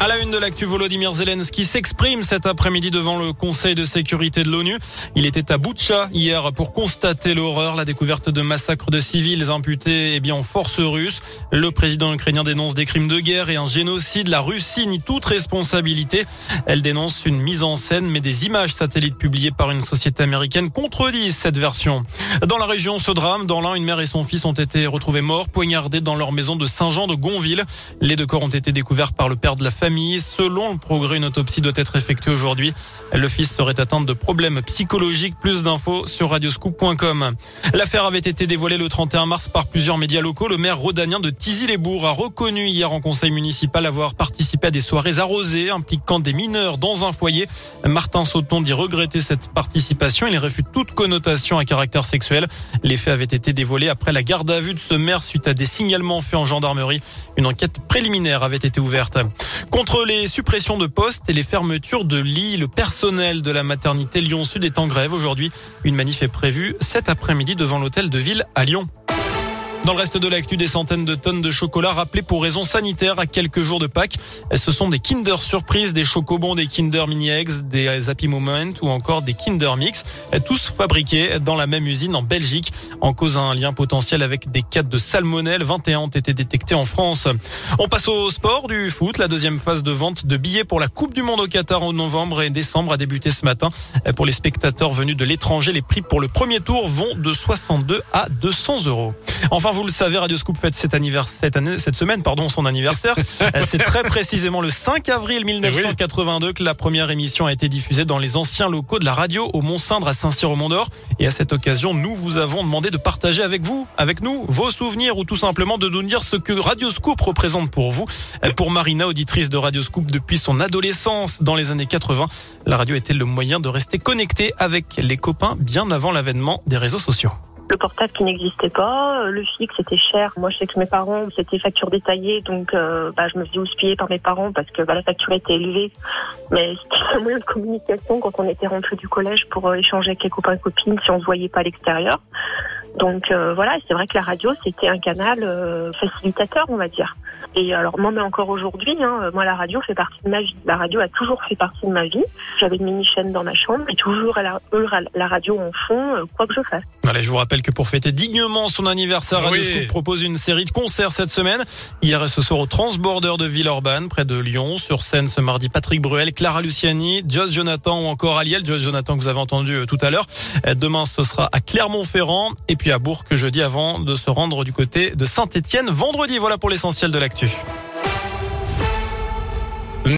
À la une de l'actu, Volodymyr Zelensky s'exprime cet après-midi devant le Conseil de sécurité de l'ONU. Il était à Boutcha hier pour constater l'horreur, la découverte de massacres de civils imputés eh bien, en force russe. Le président ukrainien dénonce des crimes de guerre et un génocide. La Russie nie toute responsabilité. Elle dénonce une mise en scène, mais des images satellites publiées par une société américaine contredisent cette version. Dans la région, ce drame, dans l'un, une mère et son fils ont été retrouvés morts, poignardés dans leur maison de Saint-Jean de Gonville. Les deux corps ont été découverts par le père de la famille Selon le progrès, une autopsie doit être effectuée aujourd'hui. Le fils serait atteint de problèmes psychologiques. Plus d'infos sur radioscoop.com. L'affaire avait été dévoilée le 31 mars par plusieurs médias locaux. Le maire rhodanien de Tizy-les-Bourgs a reconnu hier en conseil municipal avoir participé à des soirées arrosées impliquant des mineurs dans un foyer. Martin Sauton dit regretter cette participation. Il réfute toute connotation à caractère sexuel. Les faits avaient été dévoilés après la garde à vue de ce maire suite à des signalements faits en gendarmerie. Une enquête préliminaire avait été ouverte. Contre les suppressions de postes et les fermetures de lits, le personnel de la maternité Lyon-Sud est en grève aujourd'hui. Une manif est prévue cet après-midi devant l'hôtel de ville à Lyon. Dans le reste de l'actu, des centaines de tonnes de chocolat rappelés pour raisons sanitaires à quelques jours de Pâques. Ce sont des Kinder Surprise, des chocobons, des Kinder Mini Eggs, des Happy Moment ou encore des Kinder Mix, tous fabriqués dans la même usine en Belgique. En cause un lien potentiel avec des cas de salmonelle, 21 ont été détectés en France. On passe au sport du foot. La deuxième phase de vente de billets pour la Coupe du Monde au Qatar en novembre et décembre a débuté ce matin. Pour les spectateurs venus de l'étranger, les prix pour le premier tour vont de 62 à 200 euros. Enfin, vous le savez, Radio Scoop fête cette, anniversaire, cette, année, cette semaine pardon, son anniversaire. C'est très précisément le 5 avril 1982 que la première émission a été diffusée dans les anciens locaux de la radio au Mont-Cindre à Saint-Cyr-au-Mont-d'Or. Et à cette occasion, nous vous avons demandé de partager avec vous, avec nous, vos souvenirs ou tout simplement de nous dire ce que Radio Scoop représente pour vous. Pour Marina, auditrice de Radio Scoop depuis son adolescence dans les années 80, la radio était le moyen de rester connecté avec les copains bien avant l'avènement des réseaux sociaux le portable qui n'existait pas, le fixe était cher. Moi, je sais que mes parents, c'était facture détaillée, donc euh, bah, je me faisais houspiller par mes parents parce que bah, la facture était élevée. Mais c'était un moyen de communication quand on était rentré du collège pour euh, échanger avec les copains et copines si on se voyait pas à l'extérieur. Donc euh, voilà, c'est vrai que la radio, c'était un canal facilitateur, on va dire. Et alors moi, mais encore aujourd'hui, hein, moi la radio fait partie de ma vie. La radio a toujours fait partie de ma vie. J'avais une mini chaîne dans ma chambre et toujours la, la radio en fond, euh, quoi que je fasse. Allez, je vous rappelle que pour fêter dignement son anniversaire, Radio Scoop propose une série de concerts cette semaine. Hier et ce soir au Transborder de Villeurbanne, près de Lyon. Sur scène ce mardi, Patrick Bruel, Clara Luciani, Joss Jonathan ou encore Aliel. Joss Jonathan que vous avez entendu euh, tout à l'heure. Euh, demain, ce sera à Clermont-Ferrand et puis à Bourg jeudi avant de se rendre du côté de Saint-Etienne vendredi. Voilà pour l'essentiel de l'actu.